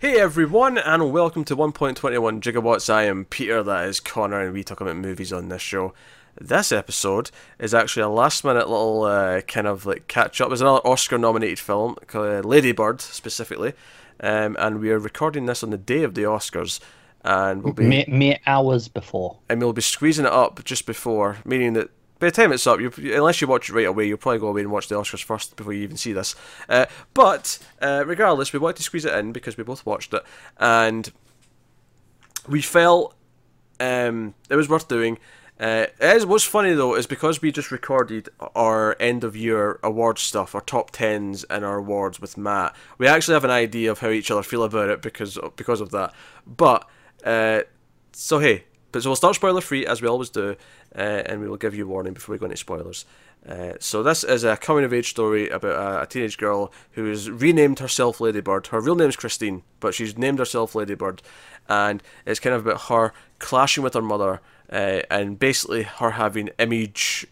Hey everyone, and welcome to 1.21 Gigawatts. I am Peter, that is Connor, and we talk about movies on this show. This episode is actually a last minute little uh, kind of like catch up. It's another Oscar nominated film, called Lady Bird specifically, um, and we are recording this on the day of the Oscars. And we'll be mere, mere hours before. and we'll be squeezing it up just before, meaning that by the time it's up, you unless you watch it right away, you'll probably go away and watch the Oscars first before you even see this. Uh, but uh, regardless, we wanted to squeeze it in because we both watched it, and we felt um, it was worth doing. Uh, is, what's funny though is because we just recorded our end of year awards stuff, our top tens and our awards with Matt. We actually have an idea of how each other feel about it because because of that. But uh, so hey, but so we'll start spoiler free as we always do, uh, and we will give you warning before we go into spoilers. Uh, so this is a coming of age story about a, a teenage girl who has renamed herself Ladybird. Her real name is Christine, but she's named herself Ladybird, and it's kind of about her clashing with her mother, uh, and basically her having image,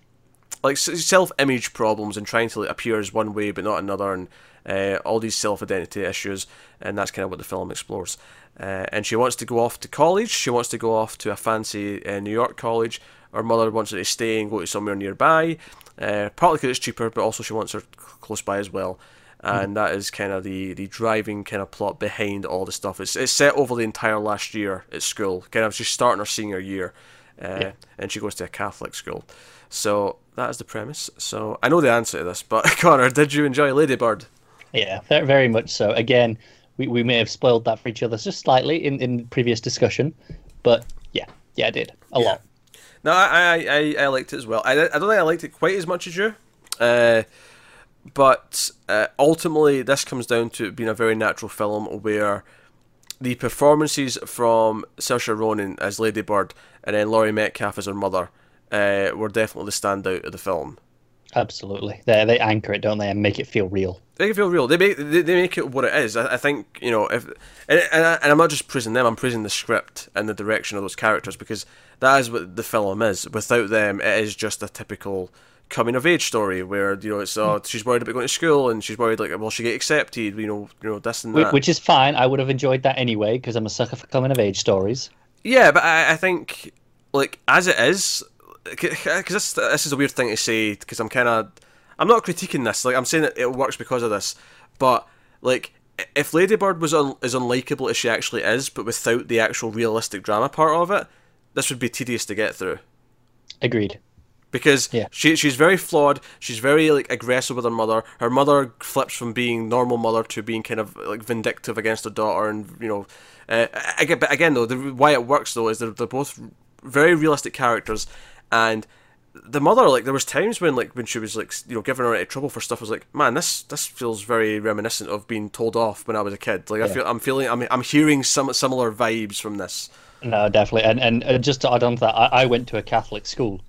like self-image problems, and trying to like, appear as one way but not another, and uh, all these self-identity issues, and that's kind of what the film explores. Uh, and she wants to go off to college. She wants to go off to a fancy uh, New York college. Her mother wants her to stay and go to somewhere nearby, uh, partly because it's cheaper, but also she wants her close by as well. And that is kind of the, the driving kind of plot behind all the stuff. It's, it's set over the entire last year at school. Kind of she's starting her senior year, uh, Yeah. and she goes to a Catholic school. So that is the premise. So I know the answer to this, but Connor, did you enjoy Ladybird? Yeah, very much so. Again, we, we may have spoiled that for each other just slightly in, in previous discussion, but yeah, yeah, I did a lot. No, I, I, I, liked it as well. I, I don't think I liked it quite as much as you. Uh, but uh, ultimately, this comes down to it being a very natural film where the performances from Saoirse Ronan as Lady Bird and then Laurie Metcalf as her mother uh, were definitely the standout of the film. Absolutely, they they anchor it, don't they, and make it feel real. They make it feel real. They make they, they make it what it is. I, I think you know if and, and, I, and I'm not just praising them. I'm praising the script and the direction of those characters because that is what the film is. Without them, it is just a typical coming of age story where you know it's uh, she's worried about going to school and she's worried like will she get accepted? You know, you know this and that. Which is fine. I would have enjoyed that anyway because I'm a sucker for coming of age stories. Yeah, but I, I think like as it is, because this this is a weird thing to say because I'm kind of I'm not critiquing this. Like I'm saying that it works because of this, but like if Ladybird was un, as unlikable as she actually is, but without the actual realistic drama part of it, this would be tedious to get through Agreed. because Yeah. she she's very flawed. She's very like aggressive with her mother. Her mother flips from being normal mother to being kind of like vindictive against her daughter, and you know, uh, again, but again though, the why it works though is they're, they're both very realistic characters, and the mother like there was times when like when she was like you know giving her into trouble for stuff I was like man this this feels very reminiscent of being told off when I was a kid like I feel I'm feeling I'm I'm hearing some similar vibes from this No, definitely. And and uh, just to add on to that, I, I went to a Catholic school.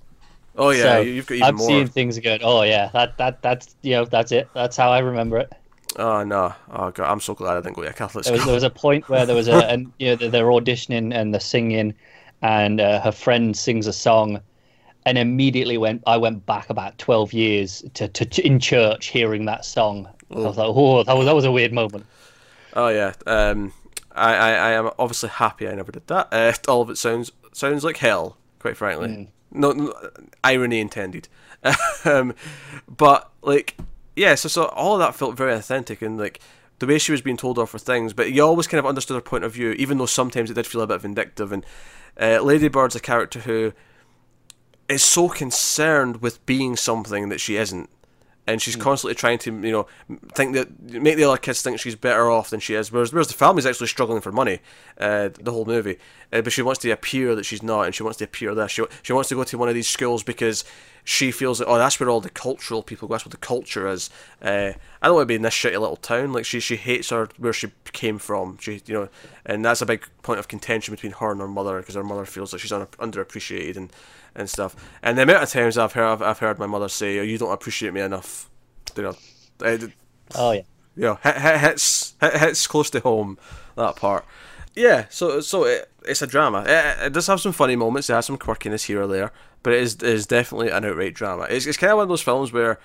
oh yeah so you've got even I'm more seeing things going, oh yeah, that that that's you know that's it. That's how I remember it. oh no oh god I'm so glad I didn't go to a Catholic There was, school there was a point where there was a, and you know, they're- they're auditioning and they're singing, and uh, her friend sings a song, and immediately went, I went back about twelve years to, to, in church hearing that song. I was like, oh, that was that was a weird moment. Oh yeah. Um, I, I, I am obviously happy I never did that. Uh, all of it sounds sounds like hell, quite frankly. No, no irony intended. um, but like, yeah. So so all of that felt very authentic and like the way she was being told off for things. But you always kind of understood her point of view, even though sometimes it did feel a bit vindictive. And uh, Lady Bird's a character who is so concerned with being something that she isn't. And she's constantly trying to you know think that make the other kids think she's better off than she is whereas, whereas the family's actually struggling for money uh, the whole movie. Uh, but she wants to appear that she's not and she wants to appear this. She, she wants to go to one of these schools because she feels that oh that's where all the cultural people go that's what the culture is uh, I don't want to be in this shitty little town like she she hates her where she came from she you know and that's a big point of contention between her and her mother because her mother feels like she's un- underappreciated and and stuff and the amount of times I've heard I've, I've heard my mother say oh you don't appreciate me enough you know uh, Oh yeah, you know, hit, hit, hits hit, hits close to home that part. Yeah, so so it, it's a drama. It, it does have some funny moments. It has some quirkiness here or there, but it is it is definitely an outright drama. It's it's kind of one of those films where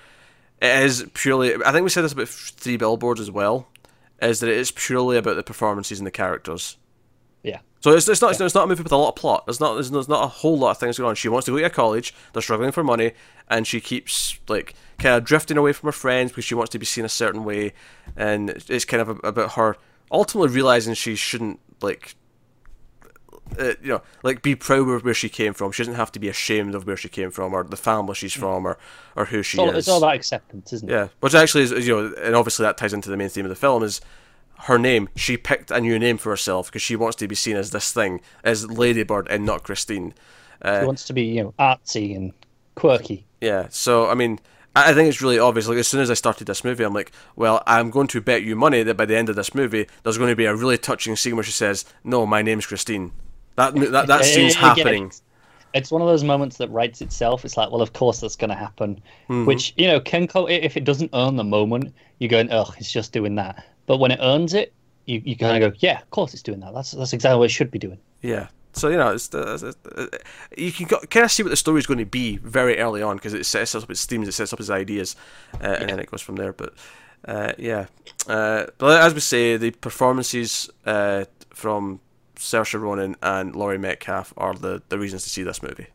it is purely. I think we said this about Three Billboards as well. is that it's purely about the performances and the characters. Yeah. So it's, it's not it's not a movie with a lot of plot. There's not there's, there's not a whole lot of things going on. She wants to go to college. They're struggling for money, and she keeps like kind of drifting away from her friends because she wants to be seen a certain way, and it's kind of about her ultimately realizing she shouldn't like. Uh, you know, like be proud of where she came from. She doesn't have to be ashamed of where she came from, or the family she's from, or, or who she It's all, is. it's all about acceptance, isn't it? Yeah, which actually is, you know, and obviously that ties into the main theme of the film is her name. She picked a new name for herself because she wants to be seen as this thing, as Ladybird and not Christine. Uh, She wants to be, you know, artsy and quirky. yeah, so I mean, I I think it's really obvious. Like as soon as I started this movie, I'm like, well, I'm going to bet you money that by the end of this movie, there's going to be a really touching scene where she says, "No, my name's Christine." That that that scene's Again, happening. it's- one of those moments that writes itself. It's like, well, of course that's going to happen. Mm-hmm. Which you know can co- if it doesn't earn the moment, you're going, oh, it's just doing that. But when it earns it, you, you kind of go, yeah, of course it's doing that. That's that's exactly what it should be doing. Yeah. So you know, it's, uh, uh, you can kind of see what the story is going to be very early on because it sets up its themes, it sets up its ideas, uh, and then it goes from there. But uh, yeah, uh, but as we say, the performances uh, from Saoirse Ronan and Laurie Metcalf are the, the reasons to see this movie.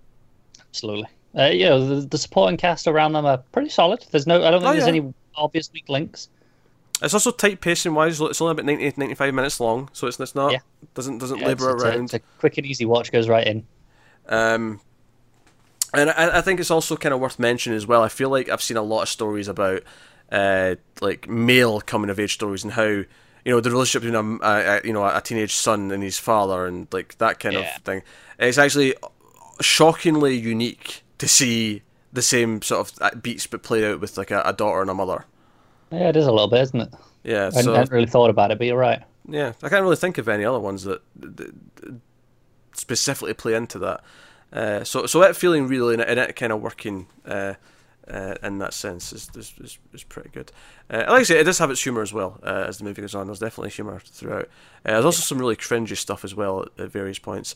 Absolutely. Uh, know, the, the supporting cast around them are pretty solid. There's no, I don't think Oh, there's yeah. any obvious weak links. It's also tight pacing wise. It's only about 90 to 95 minutes long, so it's, it's not Yeah. doesn't doesn't Yeah, labour it's, it's a, around. it's a quick and easy watch, goes right in. Um, and I, I think it's also kind of worth mentioning as well. I feel like I've seen a lot of stories about uh, like male coming of age stories and how you know the relationship between a, a, a you know a teenage son and his father and like that kind Yeah. of thing. It's actually shockingly unique to see the same sort of uh, beats but played out with like a, a daughter and a mother. Yeah, it is a little bit, isn't it? Yeah, I so hadn't really thought about it, but you're right. yeah, I can't really think of any other ones that, that, that specifically play into that. Uh, so, so that feeling really and it, and it kind of working uh, uh, in that sense is is, is, is pretty good. Uh, like I say, it does have its humor as well uh, as the movie goes on. There's definitely humor throughout. Uh, there's also some really cringy stuff as well at, at various points.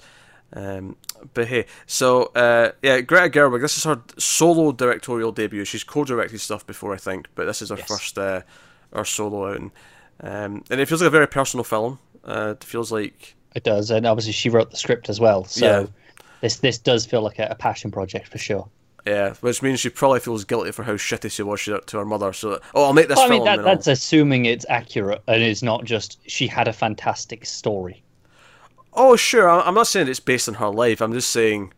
Um, but hey, so uh, yeah, Greta Gerwig. This is her solo directorial debut. She's co-directed stuff before, I think, but this is her Yes. first uh, her solo outing. Um, and it feels like a very personal film. Uh, it feels like It does, and obviously she wrote the script as well. So Yeah. this this does feel like a, a passion project for sure. Yeah, which means she probably feels guilty for how shitty she was to her mother. So oh, I'll make this Well, I mean, that, and I'll- that's assuming it's accurate and it's not just she had a fantastic story. Oh, sure. I'm not saying it's based on her life. I'm just saying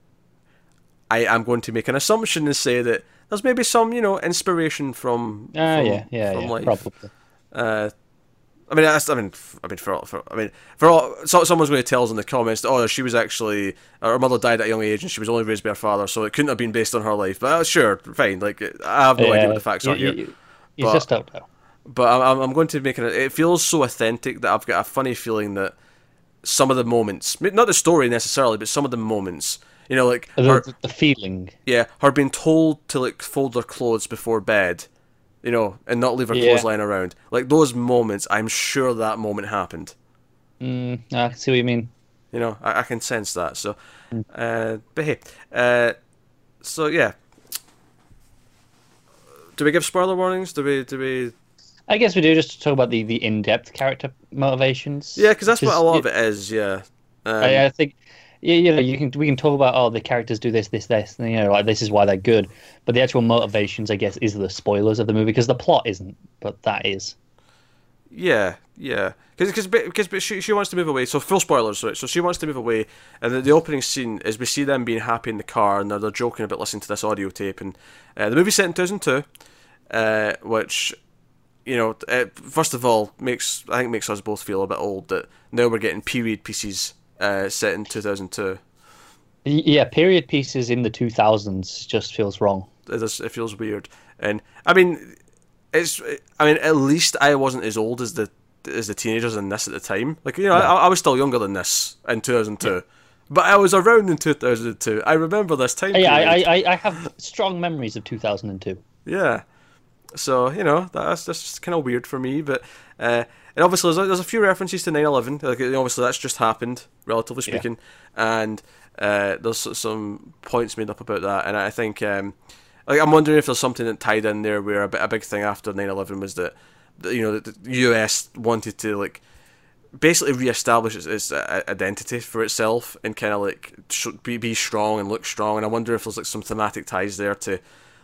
I am going to make an assumption and say that there's maybe some, you know, inspiration from. Ah, from, yeah, yeah, from yeah, life. probably. Uh, I mean, that's, I mean, I mean, for, for I mean, for all, so, someone's going to tell us in the comments, that, oh, she was actually her mother died at a young age and she was only raised by her father, so it couldn't have been based on her life. But uh, sure, fine. Like, I have no idea what the facts you, are here. You, you but- just don't know. but I'm- I'm, I'm going to make it. It feels so authentic that I've got a funny feeling that some of the moments, not the story necessarily, but some of the moments, you know, like The, her, the feeling. yeah, her being told to like fold her clothes before bed, you know, and not leave her Yeah. clothes lying around. Like those moments, I'm sure that moment happened. Mm, I can see what you mean. You know, I, I can sense that. So, Mm. uh, but hey, uh, so yeah. Do we give spoiler warnings? Do we? Do we? I guess we do just to talk about the, the in depth character motivations. Yeah, because that's what a lot of it is. Yeah. Um, I, I think, yeah, you know, you can we can talk about oh the characters do this, this, this, and, you know, like this is why they're good. But the actual motivations, I guess, is the spoilers of the movie because the plot isn't, but that is. Yeah, yeah. Because because she she wants to move away. So full spoilers, right? So she wants to move away, and the, the opening scene is we see them being happy in the car, and they're, they're joking about listening to this audio tape. And uh, the movie's set in two thousand two, uh, which you know, first of all, makes I think makes us both feel a bit old that now we're getting period pieces uh, set in two thousand two. Yeah, period pieces in the two thousands just feels wrong. It, is, it feels weird, and I mean, it's I mean at least I wasn't as old as the as the teenagers in this at the time. Like you know, I, I was still younger than this in two thousand two, but I was around in two thousand two. I remember this time. Yeah, I. I, I- I have strong memories of two thousand and two. Yeah. So, you know, that's that's just kind of weird for me. But, uh, and obviously, there's a, there's a few references to 9 11. Like, obviously, that's just happened, relatively Yeah. speaking. And uh, there's some points made up about that. And I think, um, like, I'm wondering if there's something that tied in there where a, a big thing after 9 11 was that you know the, U.S. wanted to like basically reestablish its, its uh, identity for itself and kind of like sh- be be strong and look strong. And I wonder if there's like some thematic ties there to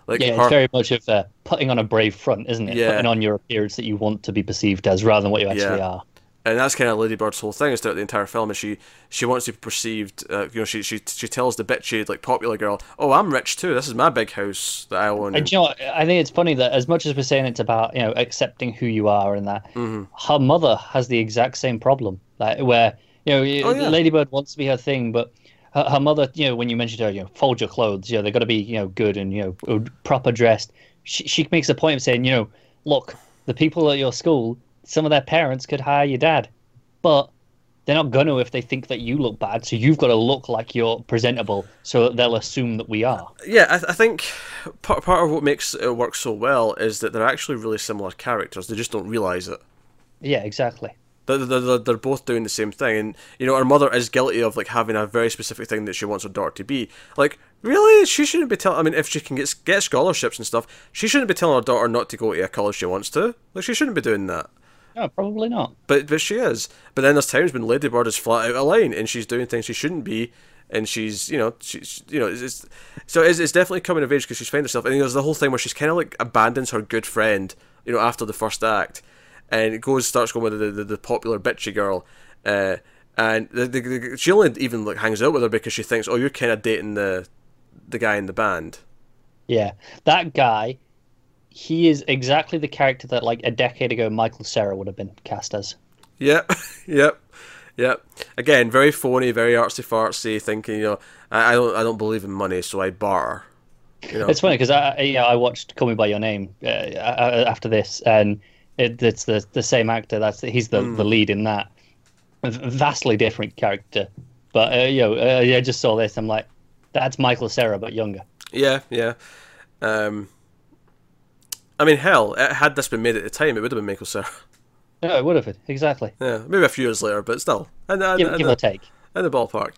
like yeah, it's very much of uh, putting on a brave front, isn't it? Yeah. Putting on your appearance that you want to be perceived as, rather than what you actually Yeah. are. and that's kind of Lady Bird's whole thing is throughout the entire film is she she wants to be perceived uh, you know she she she tells the bitchy like popular girl oh I'm rich too this is my big house that I own And you know, what? I think it's funny that as much as we're saying it's about you know accepting who you are and that, Mm-hmm. her mother has the exact same problem. Like where you know, Oh, yeah. Ladybird wants to be her thing, but her, her mother, you know, when you mentioned her, you know, fold your clothes. You know, they've got to be you know good and you know proper dressed. She she makes a point of saying, you know, look, the people at your school, some of their parents could hire your dad, but they're not gonna if they think that you look bad. So you've got to look like you're presentable, so that they'll assume that we are. yeah I, I think part, part of what makes it work so well is that they're actually really similar characters they just don't realize it Yeah, exactly. They're, they're, they're, both doing the same thing, and you know, her mother is guilty of like having a very specific thing that she wants her daughter to be. Like, really, she shouldn't be telling. I mean, if she can get get scholarships and stuff, she shouldn't be telling her daughter not to go to a college she wants to. Like, she shouldn't be doing that. No, probably not. But but she is. But then there's times when Lady Bird is flat out of line, and she's doing things she shouldn't be, and she's you know she's you know it's, it's so it's, it's definitely coming of age because she's found herself. And there's the whole thing where she's kind of like abandons her good friend, you know, after the first act, and it goes starts going with the the, the popular bitchy girl, uh, and the, the, the, she only even like hangs out with her because she thinks, oh, you're kind of dating the the guy in the band. Yeah, that guy, he is exactly the character that like a decade ago Michael Cera would have been cast as. Yep, yep, yep. Again, very phony, very artsy fartsy, thinking, you know, I, I don't I don't believe in money, so I barter. You know, It's funny because I, yeah, I watched Call Me by Your Name uh, uh, after this, and it, it's the the same actor. That's he's the, the lead in that. A vastly different character, but uh, you know, uh, yeah, I just saw this. I'm like, that's Michael Cera but younger. yeah, yeah. Um, I mean, hell, uh, had this been made at the time, it would have been Michael Cera. Yeah, it would have been exactly. Yeah, maybe a few years later, but still, and, and, Give, and, give or take. in the ballpark.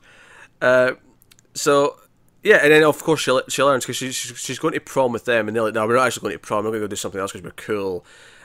Uh, so yeah, and then of course she she learns because she, she's she's going to prom with them, and they're like, "No, we're not actually going to prom. We're going to go do something else because we're cool."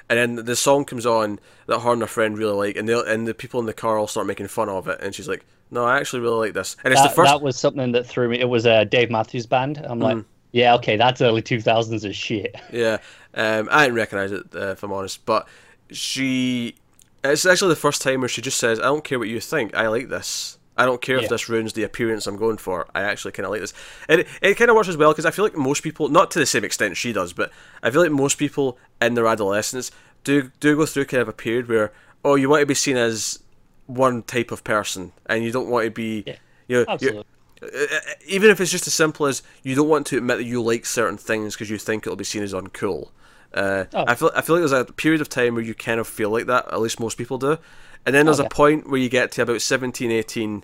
And then the song comes on that her and her friend really like, and they and the people in the car all start making fun of it, and she's like, "No, I actually really like this." And it's That, the first, that was something that threw me. It was a Dave Matthews Band. I'm like, yeah, okay, that's early 2000s as shit. yeah. Um, I didn't recognize it uh, if I'm honest, but she. It's actually the first time where she just says, "I don't care what you think. I like this. I don't care Yeah. if this ruins the appearance I'm going for. I actually kind of like this." And it, it kind of works as well because I feel like most people, not to the same extent she does, but I feel like most people in their adolescence do do go through kind of a period where, oh, you want to be seen as one type of person, and you don't want to be, Yeah, you know, Absolutely. uh, even if it's just as simple as you don't want to admit that you like certain things because you think it'll be seen as uncool. Uh, Oh. I feel I feel like there's a period of time where you kind of feel like that. At least most people do. And then there's a point where you get to about 17, 18,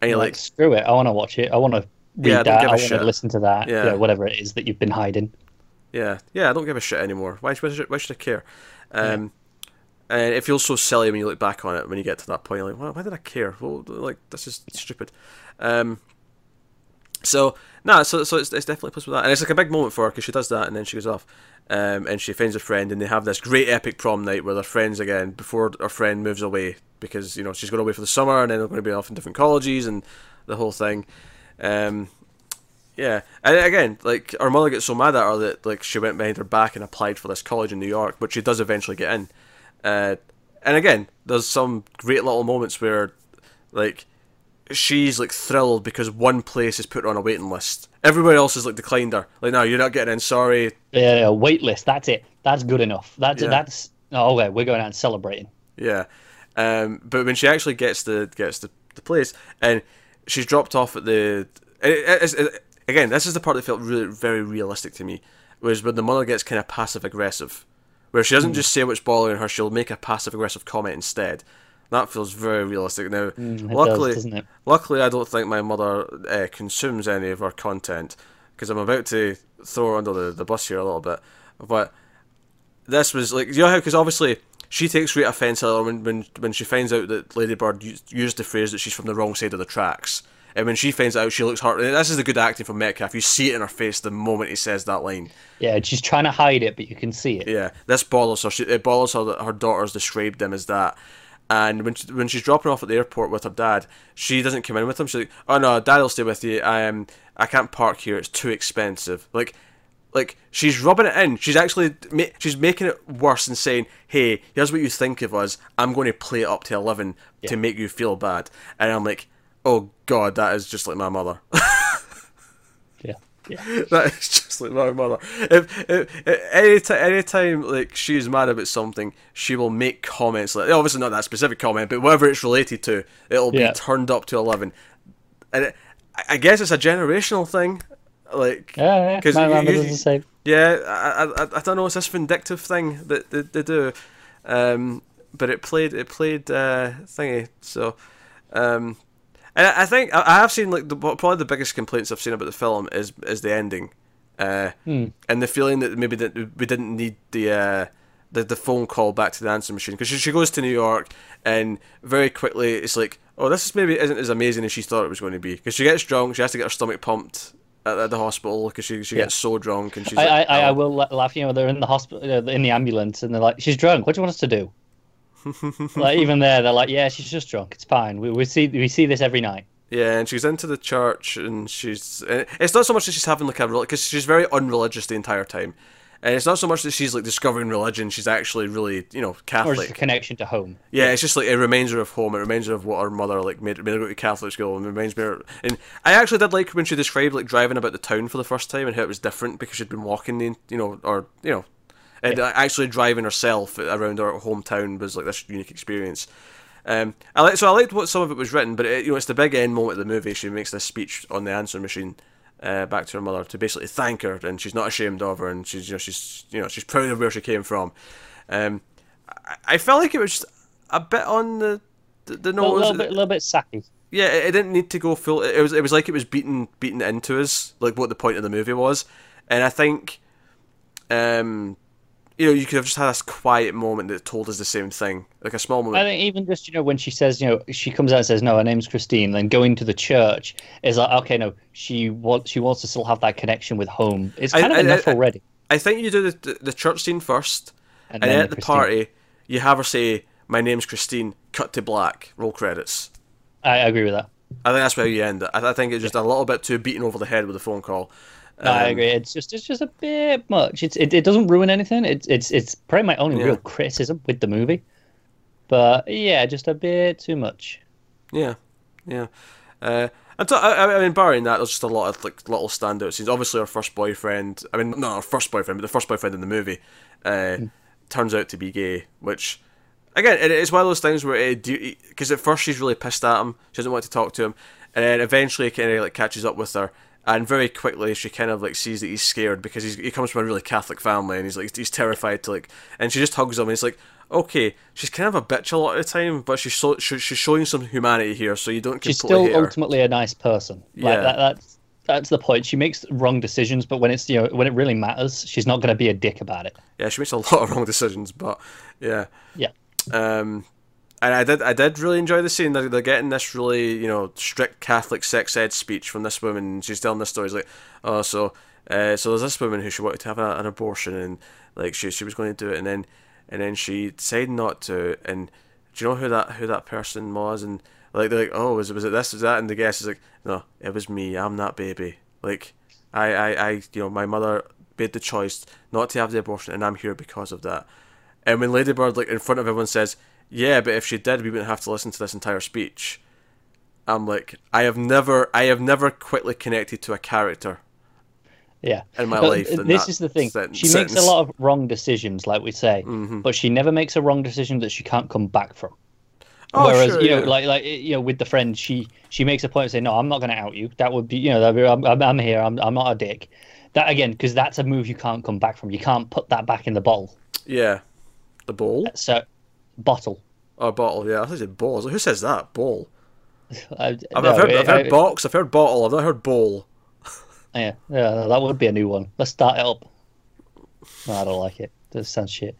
and you're like, like, screw it. I want to watch it. I want to read Yeah, I don't that. give I want shit. to listen to that. Yeah. Yeah. whatever it is that you've been hiding. yeah, yeah, I don't give a shit anymore. Why, why, should, why should I care? Um, And it feels so silly when you look back on it when you get to that point. You're like, why, why did I care? Well, like this is stupid. Um, so nah, so so it's, it's definitely plus with that, and it's like a big moment for her because she does that and then she goes off, um, and she finds a friend and they have this great epic prom night where they're friends again before her friend moves away because you know she's going away for the summer and then they're going to be off in different colleges and the whole thing. Um, yeah, and again, like her mother gets so mad at her that like she went behind her back and applied for this college in New York, but she does eventually get in. Uh, and again, there's some great little moments where, like, she's like thrilled because one place is put her on a waiting list. Everywhere else has like declined her. Like, no, you're not getting in. Sorry. Yeah, wait list. That's it. That's good enough. That's Yeah. that's. Oh, okay, we're going out and celebrating. Yeah. Um, but when she actually gets the gets the, the place and she's dropped off at the it, it, it- again, this is the part that felt really very realistic to me. Was when the mother gets kind of passive aggressive, where she doesn't just say what's bothering her, she'll make a passive aggressive comment instead. That feels very realistic. Now, Mm, luckily, does, doesn't it? luckily, I don't think my mother uh, consumes any of our content because I'm about to throw her under the, the bus here a little bit. But this was like you know how because obviously she takes great offence when, when when she finds out that Ladybird used, used the phrase that she's from the wrong side of the tracks, And when she finds out, she looks hurt. This is the good acting from Metcalf. You see it in her face the moment he says that line. Yeah, she's trying to hide it, but you can see it. Yeah, this bothers her. She, it bothers her that her daughter's described them as that. And when she, when she's dropping off at the airport with her dad, she doesn't come in with him. She's like, "Oh no, dad will stay with you. I am. I can't park here. It's too expensive." Like, like she's rubbing it in. She's actually ma- she's making it worse and saying, "Hey, here's what you think of us. I'm going to play it up to eleven Yeah. to make you feel bad." And I'm like, "Oh God, that is just like my mother." Yeah, yeah. that is just like my mother. If, if, if any time, any time like she's mad about something, she will make comments like obviously not that specific comment, but whatever it's related to, it'll Yeah. be turned up to eleven. And it, I- guess it's a generational thing, like Yeah, yeah. My you- does the same. yeah, I, I, I- I don't know. It's this vindictive thing that they, they do, um, but it played it played uh, thingy. So, um, and I think I have seen like the probably the biggest complaints I've seen about the film is is the ending, uh, Hmm. and the feeling that maybe that we didn't need the. Uh, the, the phone call back to the answer machine because she, she goes to New York and very quickly it's like oh this is maybe isn't as amazing as she thought it was going to be because she gets drunk she has to get her stomach pumped at, at the hospital because she, she Yeah. gets so drunk and she's I, like, I, I, I "Oh." will laugh. You know, they're in the hospital, uh, in the ambulance, and they're like, "She's drunk. What do you want us to do?" Like even there, they're like, "Yeah, she's just drunk. It's fine. We, we see we see this every night." Yeah, and she's into the church, and she's. and It's not so much that she's having like a because she's very unreligious the entire time, and it's not so much that she's like discovering religion. She's actually really, you know, Or just a Catholic. connection to home. Yeah, it's just like it reminds her of home. It reminds her of what her mother like made, made her go to Catholic school, and reminds me. Of, and I actually did like when she described like driving about the town for the first time and how it was different because she'd been walking, the, you know, or you know, and actually driving herself around her hometown was like this unique experience. Um, I like so I liked what some of it was written, but it, you know, it's the big end moment of the movie. She makes this speech on the answer machine. Uh, back to her mother to basically thank her, and she's not ashamed of her, and she's you know she's you know she's proud of where she came from. Um, I, I felt like it was just a bit on the the, the A little, nose. little bit, little bit sappy. Yeah, it, it didn't need to go full. It was it was like it was beaten beaten into us, like what the point of the movie was, and I think, um, you know, you could have just had this quiet moment that told us the same thing, like a small moment. I think even just you know when she says you know she comes out and says no her name's Christine then going to the church is like okay no she wants she wants to still have that connection with home it's I- kind of I- enough I- already I think you do the, the the church scene first, and, then then at the Christine. party you have her say, "My name's Christine." Cut to black. Roll credits. I, I agree with that I think that's where you end it. I, I think it's just a little bit too beaten over the head with the phone call. No, I Um, agree it's just it's just a bit much it's it, it doesn't ruin anything it's it's it's probably my only Yeah. real criticism with the movie but yeah just a bit too much Yeah, yeah. Uh, and so, I, I mean, barring that, there's just a lot of like little standout scenes. Obviously, our first boyfriend. I mean, not our first boyfriend, but the first boyfriend in the movie uh, turns out to be gay. Which, again, it, it's one of those things where because at first she's really pissed at him, she doesn't want to talk to him, and then eventually kind of like catches up with her. And very quickly, she kind of like sees that he's scared because he's, he comes from a really Catholic family, and he's like he's terrified to like, and she just hugs him, and he's like, okay, she's kind of a bitch a lot of the time, but she's so she, she's showing some humanity here, so you don't she's still hate her. ultimately a nice person like Yeah. that, that's that's the point she makes wrong decisions but when it's you know when it really matters she's not going to be a dick about it Yeah, she makes a lot of wrong decisions, but yeah. yeah Um, and I did, I did really enjoy the scene. They're, they're getting this really, you know, strict Catholic sex ed speech from this woman. She's telling this story. It's like, oh, so, uh, so there's this woman who she wanted to have a, an abortion, and like she, she was going to do it, and then, and then she decided not to. And do you know who that, who that person was? And like, they're like, oh, was it, was it this, was that? And the guest is like, no, it was me. I'm that baby. Like, I, I, I, you know, my mother made the choice not to have the abortion, and I'm here because of that. And when Lady Bird, like in front of everyone, says, "Yeah, but if she did, we wouldn't have to listen to this entire speech," I'm like, I have never, I have never quickly connected to a character Yeah. in my But life. this is the thing. sen- she makes a lot of wrong decisions, like we say, Mm-hmm. but she never makes a wrong decision that she can't come back from. Oh, Whereas sure, you know, yeah. like like you know, with the friend, she she makes a point of saying, "No, I'm not going to out you." That would be, you know, that'd be, I'm, I'm here. I'm I'm not a dick. That again, because that's a move you can't come back from. You can't put that back in the bottle. yeah, the bowl So, bottle. or bottle. Yeah, I thought you said. I like, Who says that? Ball. I, I've, no, I've heard, I've I- heard box. I've heard bottle. I've not heard bowl. Yeah, yeah, that would be a new one. Let's start it up. No, I don't like it. That sounds shit.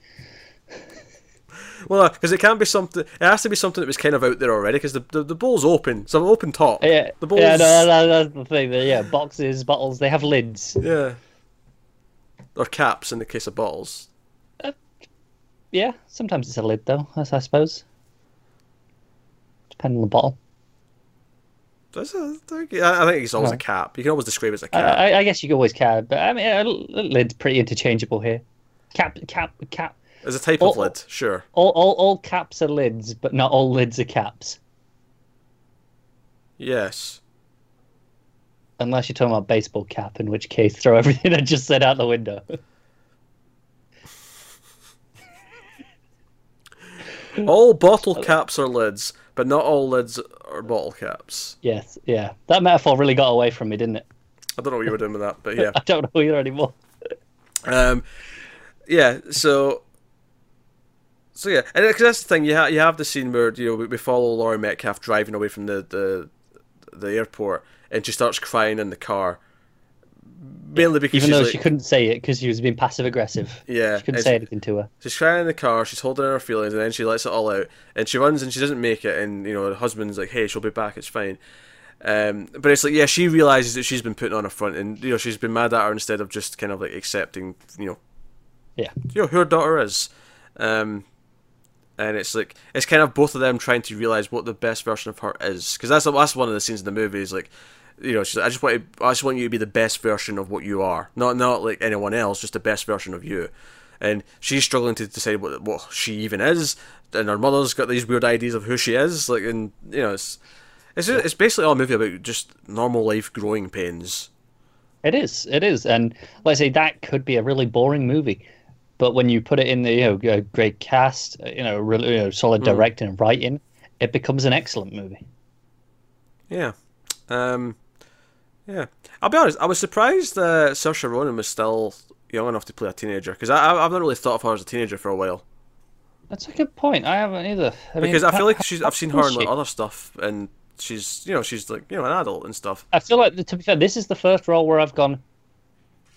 Well, because it can't be something. It has to be something that was kind of out there already. Because the, the the bowl's open, so open top. Yeah, The bowl's yeah, no, no, that's the thing. Yeah, boxes, bottles, they have lids. yeah. Or caps in the case of bottles. Yeah, sometimes it's a lid though, as I suppose. Depending on the bottle. Does it? I think it's always a cap. You can always describe it as a cap. I, I guess you can always cap, but I mean, a lid's pretty interchangeable here. Cap, cap, cap. As a type of oh, lid, sure. All, all, all caps are lids, but not all lids are caps. Yes. Unless you're talking about baseball cap, in which case throw everything I just said out the window. All bottle caps are lids, but not all lids are bottle caps. yes, yeah. That metaphor really got away from me, didn't it? I don't know what you were doing with that, but yeah. I don't know either anymore. Um, yeah, so so yeah, and because that's the thing, you ha- you have the scene where you know we, we follow Laurie Metcalf driving away from the, the the airport, and she starts crying in the car, mainly because Even though like, she couldn't say it because she was being passive aggressive. yeah, She couldn't say she- anything to her. She's crying in the car. She's holding her feelings, and then she lets it all out. And she runs, and she doesn't make it. And you know, her husband's like, "Hey, she'll be back. It's fine." Um, but it's like, yeah, she realizes that she's been putting on a front, and you know, she's been mad at her instead of just kind of like accepting, you know, Yeah. you know, who her daughter is. Um, and it's like it's kind of both of them trying to realize what the best version of her is, because that's that's one of the scenes in the movie. Is like, you know, she's like, I just want to, I just want you to be the best version of what you are, not not like anyone else, just the best version of you. And she's struggling to decide what what she even is, and her mother's got these weird ideas of who she is. Like, and you know, it's it's it's basically all a movie about just normal life growing pains. It is. It is. And like I say, that could be a really boring movie. But when you put it in the you know a great cast, you know, really you know, solid directing and writing, it becomes an excellent movie. Yeah. Um, yeah. I'll be honest, I was surprised that Saoirse Ronan was still young enough to play a teenager, because I, I've not really thought of her as a teenager for a while. That's a good point. I haven't either. I mean, Because I feel like she's, I've seen her in like other stuff, and she's, you know, she's like, you know, an adult and stuff. I feel like, to be fair, this is the first role where I've gone.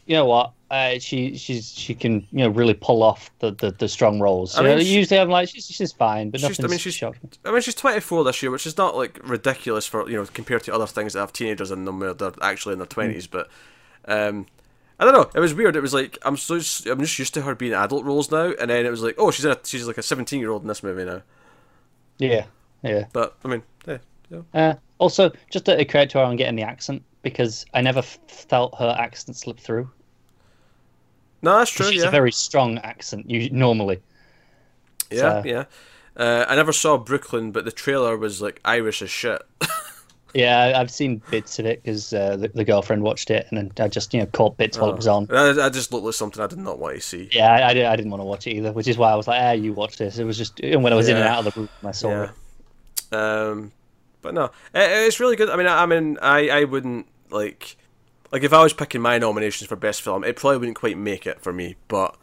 You know what? Uh, she she's she can you know really pull off the, the, the strong roles. I You know, mean, she- usually I'm like she's she's fine, but She's, I mean, she's, shocking. I mean, she's 24 this year, which is not like ridiculous for you know compared to other things that have teenagers in them where they're actually in their 20s. But um, I don't know. It was weird. It was like I'm so I'm just used to her being adult roles now, and then it was like, oh, she's in a, she's like a 17 year old in this movie now. Yeah, yeah. But I mean, yeah, yeah. Uh, also, just a credit to her on getting the accent because I never f- felt her accent slip through. No, that's true. She's Yeah, a very strong accent you, normally. yeah, so- yeah. Uh, I never saw Brooklyn, but the trailer was like Irish as shit. Yeah, I've seen bits of it because uh, the, the girlfriend watched it, and I just you know caught bits while it was on. I, I just looked like something I did not want to see. Yeah, I, I, did- I didn't want to watch it either, which is why I was like, "Ah, you watch this." It was just and when I was in and out of the room, I saw Yeah. it. Um, but no, it, it's really good. I mean, I, I mean, I, I wouldn't like, like if I was picking my nominations for best film, it probably wouldn't quite make it for me. But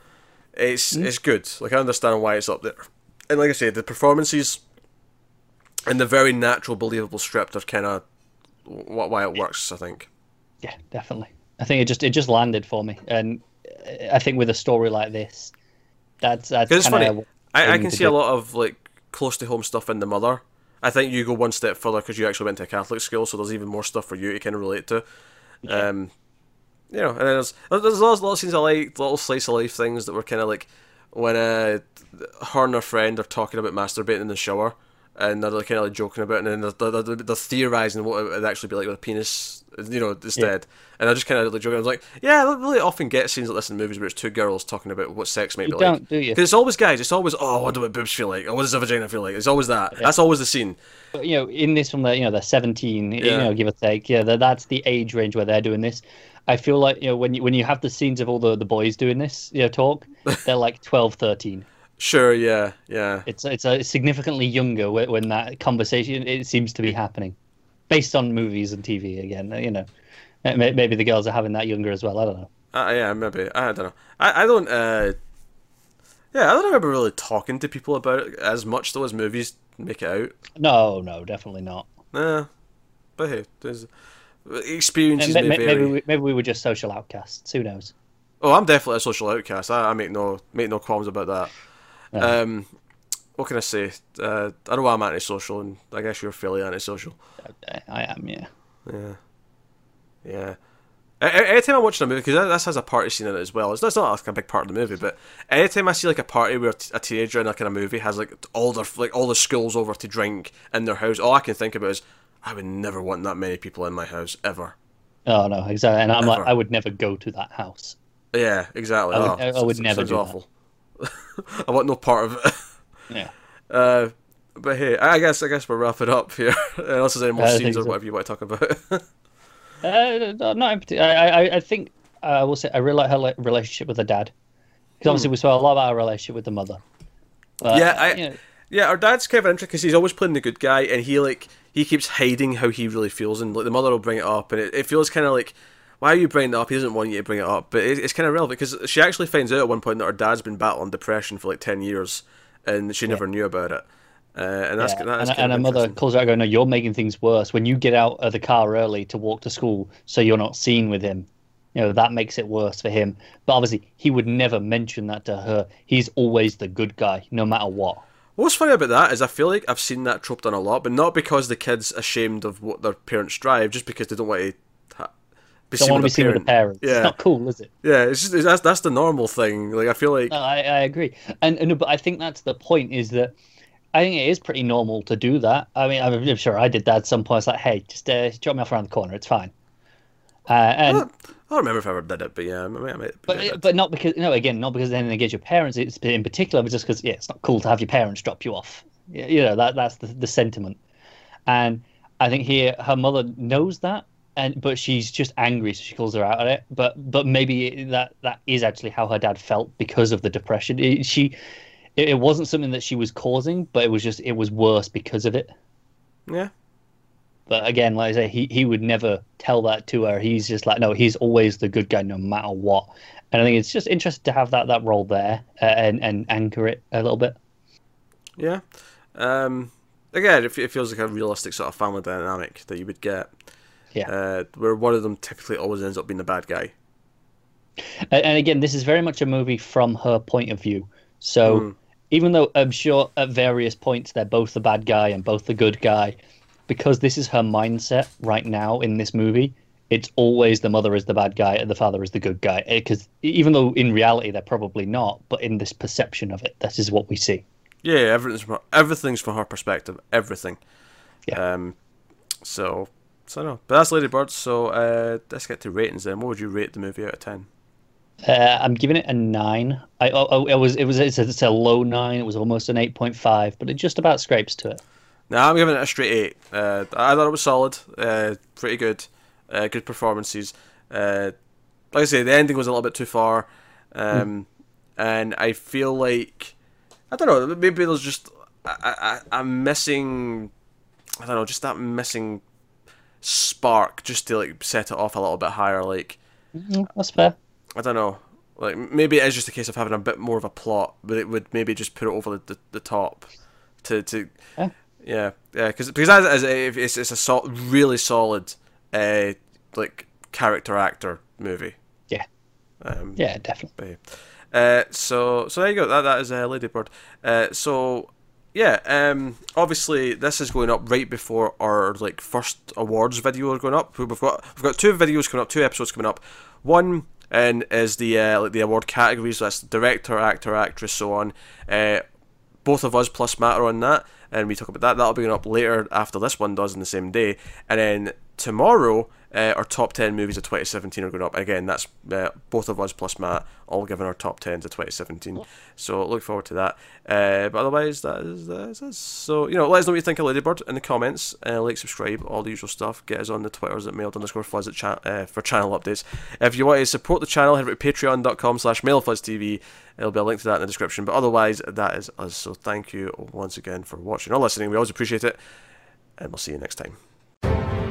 it's it's good. Like I understand why it's up there, and like I said, the performances and the very natural, believable script are kind of why it works. I think. Yeah, definitely. I think it just it just landed for me, and uh, I think with a story like this, that's that's it's funny. I, I can see a lot of like close to home stuff in the mother. I think you go one step further because you actually went to a Catholic school, so there's even more stuff for you to kind of relate to. Um, you know, and there's there's lots, of lots of scenes I like, little slice of life things that were kind of like when uh, her and her friend are talking about masturbating in the shower, and they're kind of like joking about, it, and then they're, they're, they're theorizing what it would actually be like with a penis, you know, instead. And I just kind of like joking. I was like, yeah, I really often get scenes like this in movies where it's two girls talking about what sex might You be don't, like. do you? Because it's always guys. It's always oh, what do my boobs feel like. Oh, what does a vagina feel like? It's always that. That's always the scene. But, you know, in this one, they're, you know, they're 17, you know, give or take. Yeah, that's the age range where they're doing this. I feel like, you know, when you, when you have the scenes of all the, the boys doing this, you know, talk, they're like 12, 13. Sure. Yeah. Yeah. It's it's a significantly younger when, when that conversation it seems to be happening, based on movies and TV again. You know, maybe the girls are having that younger as well. I don't know. Uh, yeah. Maybe. I don't know. I, I don't. Uh, yeah. I don't remember really talking to people about it as much though as movies make it out. No, no, definitely not. Nah. But hey, there's experiences ma- may maybe we, maybe we were just social outcasts. Who knows? Oh, I'm definitely a social outcast. I, I make no make no qualms about that. Yeah. Um, what can I say? Uh, I know I'm antisocial, and I guess you're fairly antisocial. I, I am, yeah. Yeah, yeah. Anytime I'm watching a movie, because this has a party scene in it as well. It's, not, it's not like a big part of the movie, but anytime I see like a party where a teenager in like in a movie has like all their like all the schools over to drink in their house, all I can think about is I would never want that many people in my house ever. Oh no, exactly. And I'm like, I would never go to that house. Yeah, exactly. I would- Oh, I- would never do that. I want no part of it. Yeah. Uh, but hey, I guess I guess we'll wrap it up here. Unless there's any more I scenes or so. whatever you want to talk about. Uh, not in particular. I, I, I think uh, I will say I really like her relationship with her dad. Because obviously we saw a lot about her relationship with the mother. But, Yeah, I- you know, Yeah, our dad's kind of interesting because he's always playing the good guy, and he like he keeps hiding how he really feels, and like the mother will bring it up, and it, it feels kind of like why are you bringing it up? He doesn't want you to bring it up, but it, it's kind of relevant because she actually finds out at one point that her dad's been battling depression for like ten years, and she never knew about it, uh, and that's yeah. that is and, and her mother calls her out, going, "No, you're making things worse. When you get out of the car early to walk to school, so you're not seen with him, you know that makes it worse for him." But obviously, he would never mention that to her. He's always the good guy, no matter what. What's funny about that is I feel like I've seen that trope done a lot, but not because the kid's ashamed of what their parents drive, just because they don't want to be Don't want to be seen with the parent. parents. Yeah. It's not cool, is it? Yeah, it's just it's, that's that's the normal thing. Like I feel like No, I, I agree, and, and but I think that's the point is that I think it is pretty normal to do that. I mean, I'm, sure I did that at some point. It's like, hey, just uh, drop me off around the corner. It's fine. Uh, and I don't remember if I ever did it, but yeah, I might, I but but not because no, again, not because anything against your parents. It's in particular, but just because yeah, it's not cool to have your parents drop you off. Yeah, You know that that's the the sentiment, and I think here her mother knows that. And but she's just angry, so she calls her out on it. But but maybe that that is actually how her dad felt because of the depression. It, she it, it wasn't something that she was causing, but it was just it was worse because of it. yeah. But again, like I say, he, he would never tell that to her. He's just like, no, he's always the good guy no matter what. And I think it's just interesting to have that, that role there uh, and, and anchor it a little bit. Yeah. Um, again, it, it feels like a realistic sort of family dynamic that you would get. Yeah. Uh, where one of them typically always ends up being the bad guy. And, again, this is very much a movie from her point of view. So Mm. even though I'm sure at various points they're both the bad guy and both the good guy, because this is her mindset right now in this movie, it's always the mother is the bad guy and the father is the good guy. Because even though in reality they're probably not, but in this perception of it, that is what we see. Yeah, everything's from her, everything's from her perspective. Everything. Yeah. Um, so, so no. But that's Lady Bird. So uh, let's get to ratings then. What would you rate the movie out of ten? Uh, I'm giving it a nine. I oh, oh, it was it was it's a, it's a low nine. It was almost an eight point five, but it just about scrapes to it. Now I'm giving it a straight eight. Uh, I thought it was solid. Uh, pretty good. Uh, good performances. Uh, like I say, the ending was a little bit too far, um, and I feel like I don't know. Maybe there's just I, I, I'm missing. I don't know, just that missing spark, just to like set it off a little bit higher. Like Mm, That's fair. I don't know. Like maybe it is just a case of having a bit more of a plot, but it would maybe just put it over the, the, the top to to Yeah. yeah yeah because because as, as it's it's a sol- really solid uh like character actor movie. Yeah. Um, Yeah, definitely. but, uh, so so there you go. That that is uh, Ladybird. Uh, so yeah, um, obviously this is going up right before our like first awards video are going up. We've got we've got two videos coming up, two episodes coming up. One and is the uh, like the award categories. That's director, actor, actress, so on. Uh, both of us plus Matt are on that, and we talk about that. That'll be going up later after this one does in the same day, and then tomorrow. Uh, our top 10 movies of 2017 are going up. Again, that's uh, both of us plus Matt, all giving our top 10s of 2017. So look forward to that. Uh, but otherwise, that is, that is us. So, you know, let us know what you think of Ladybird in the comments. Uh, like, subscribe, all the usual stuff. Get us on the Twitters at mailed underscore fuzz cha- uh, for channel updates. If you want to support the channel, head over to patreon.com slash mailfuzztv. There'll be a link to that in the description. But otherwise, that is us. So thank you once again for watching or listening. We always appreciate it. And we'll see you next time.